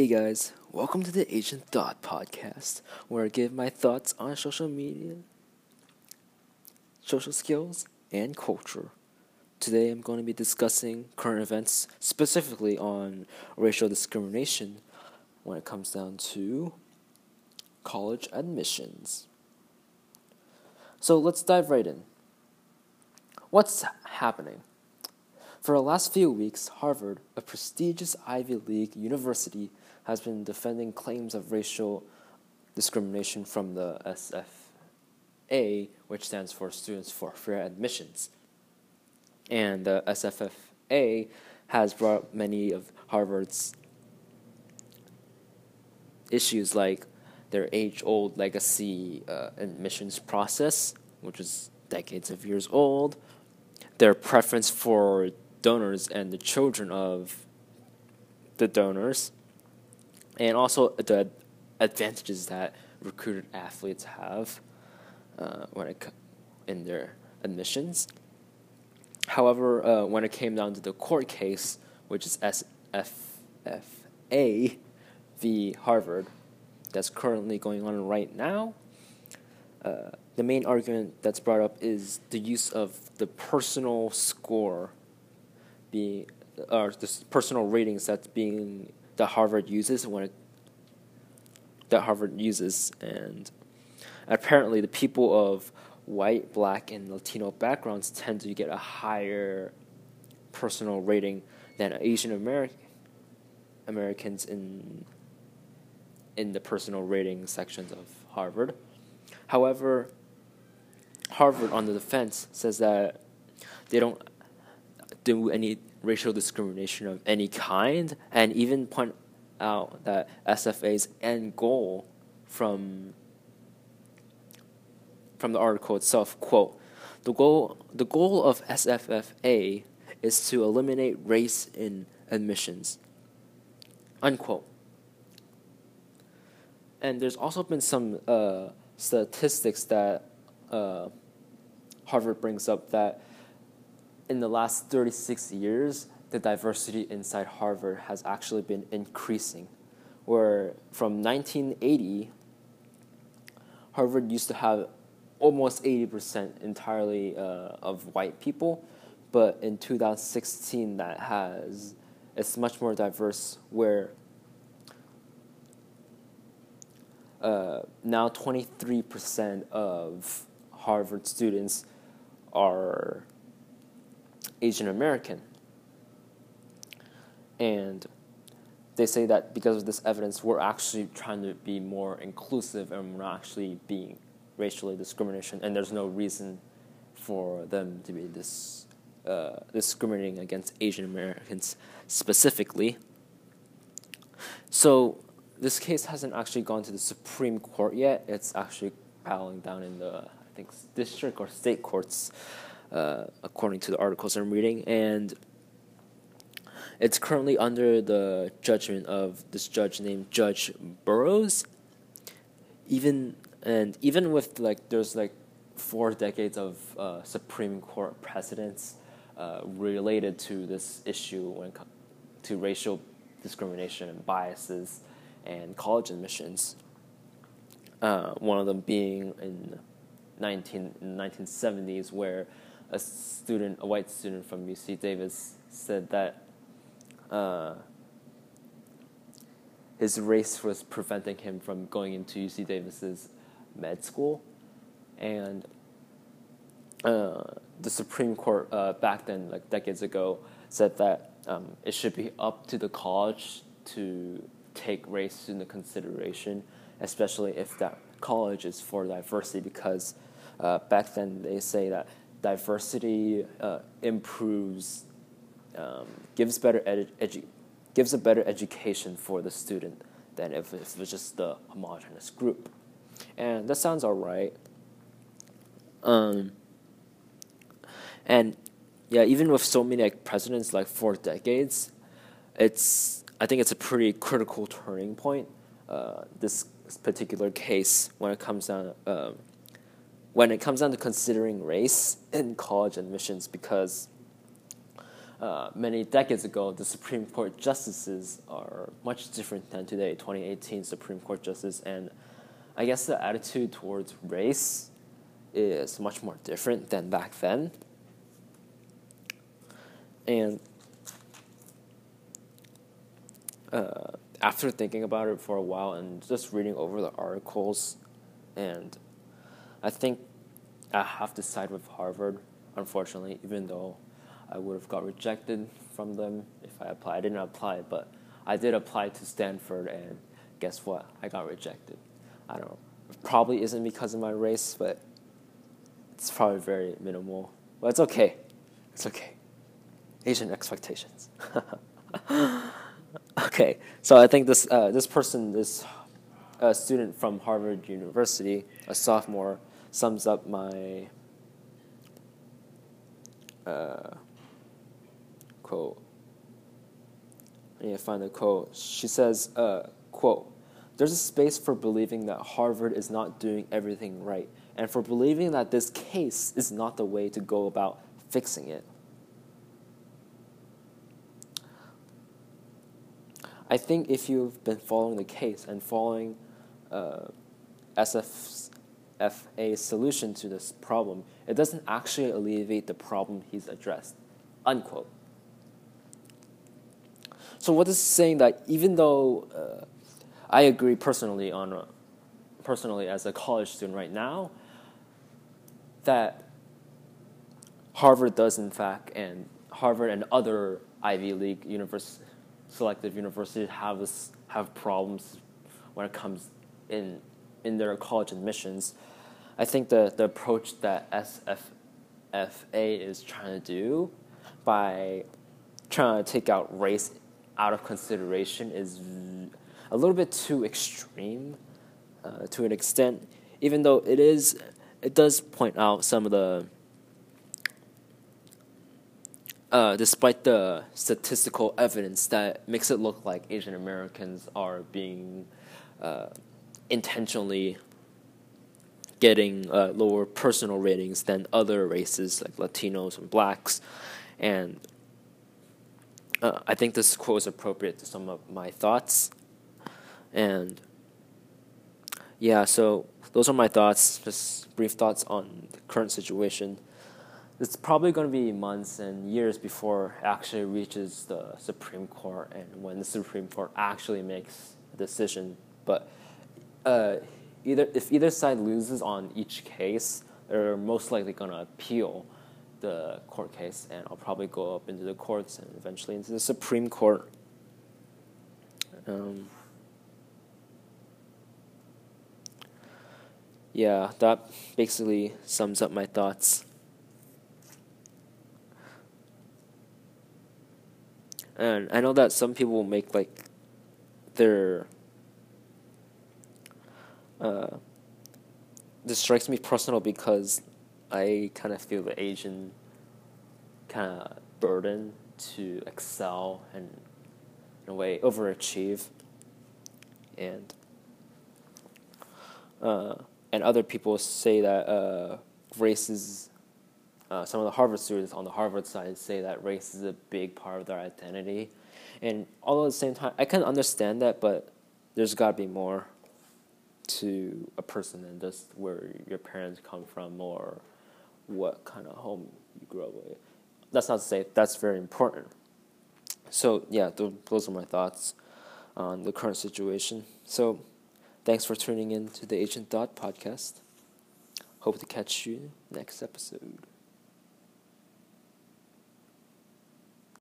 Hey guys, welcome to the Asian Thought Podcast, where I give my thoughts on social media, social skills, and culture. Today I'm going to be discussing current events, specifically on racial discrimination when it comes down to college admissions. So let's dive right in. What's happening? For the last few weeks, Harvard, a prestigious Ivy League university, has been defending claims of racial discrimination from the SFA, which stands for Students for Fair Admissions. And the SFFA has brought many of Harvard's issues like their age old legacy uh, admissions process, which is decades of years old, their preference for donors and the children of the donors, and also the advantages that recruited athletes have uh, when it in their admissions. However, uh, when it came down to the court case, which is SFFA v. Harvard, that's currently going on right now, uh, the main argument that's brought up is the use of the personal score being, or the personal ratings that's being that Harvard uses when it, that Harvard uses, and apparently the people of white, black, and Latino backgrounds tend to get a higher personal rating than Asian American Americans in in the personal rating sections of Harvard. However, Harvard on the defense says that they don't do any racial discrimination of any kind, and even point out that SFA's end goal from from the article itself quote the goal the goal of SFFA is to eliminate race in admissions unquote. And there's also been some uh, statistics that uh, Harvard brings up that in the last 36 years, the diversity inside Harvard has actually been increasing. Where from 1980, Harvard used to have almost 80% entirely uh, of white people, but in 2016, that has it's much more diverse. Where uh, now 23% of Harvard students are Asian American. And they say that because of this evidence, we're actually trying to be more inclusive and we're not actually being racially discrimination, and there's no reason for them to be this uh, discriminating against Asian Americans specifically. So this case hasn't actually gone to the Supreme Court yet. It's actually piling down in the I think district or state courts uh, according to the articles I'm reading, and it's currently under the judgment of this judge named Judge Burroughs. Even and even with like there's like four decades of uh, Supreme Court precedents uh, related to this issue when to racial discrimination and biases and college admissions. Uh, one of them being in 19 in 1970s where a student, a white student from UC Davis, said that uh, his race was preventing him from going into UC Davis's med school, and uh, the Supreme Court uh, back then, like decades ago, said that um, it should be up to the college to take race into consideration, especially if that college is for diversity, because uh, back then they say that diversity uh, improves, um, gives better edu- edu- gives a better education for the student than if it was just the homogenous group, and that sounds all right. Um, and yeah, even with so many like presidents, like four decades, it's I think it's a pretty critical turning point. Uh, this particular case when it comes down. Um, when it comes down to considering race in college admissions because uh, many decades ago, the Supreme Court justices are much different than today, 2018 Supreme Court justice, and I guess the attitude towards race is much more different than back then. And uh, after thinking about it for a while and just reading over the articles, and I think I have to side with Harvard, unfortunately, even though I would have got rejected from them if I applied. I didn't apply, but I did apply to Stanford, and guess what? I got rejected. I don't know. Probably isn't because of my race, but it's probably very minimal. But it's okay. It's okay. Asian expectations. okay, so I think this uh, this person, this uh, student from Harvard University, a sophomore, sums up my uh, quote. I need to find the quote. She says, uh, quote, there's a space for believing that Harvard is not doing everything right, and for believing that this case is not the way to go about fixing it. I think if you've been following the case and following uh, SFA's solution to this problem, it doesn't actually alleviate the problem he's addressed. Unquote. So what is saying that even though uh, I agree personally on uh, personally as a college student right now that Harvard does in fact and Harvard and other Ivy League universities selective universities have have problems when it comes in in their college admissions. I think the, the approach that SFA is trying to do by trying to take out race out of consideration is a little bit too extreme uh, to an extent, even though it is it does point out some of the uh, despite the statistical evidence that makes it look like Asian Americans are being uh, intentionally getting uh, lower personal ratings than other races like Latinos and blacks. And uh, I think this quote is appropriate to some of my thoughts. And yeah, so those are my thoughts, just brief thoughts on the current situation it's probably going to be months and years before it actually reaches the Supreme Court and when the Supreme Court actually makes a decision. But uh, either if either side loses on each case, they're most likely going to appeal the court case, and I'll probably go up into the courts and eventually into the Supreme Court. Um, yeah, that basically sums up my thoughts. And I know that some people will make like their uh, this strikes me personal because I kind of feel the Asian kind of burden to excel and in a way overachieve and uh, and other people say that uh, race is uh, some of the Harvard students on the Harvard side say that race is a big part of their identity. And all at the same time, I can understand that, but there's got to be more to a person and just where your parents come from or what kind of home you grew up with. That's not to say that's very important. So, yeah, th- those are my thoughts on the current situation. So, thanks for tuning in to the Asian Thought podcast. Hope to catch you next episode.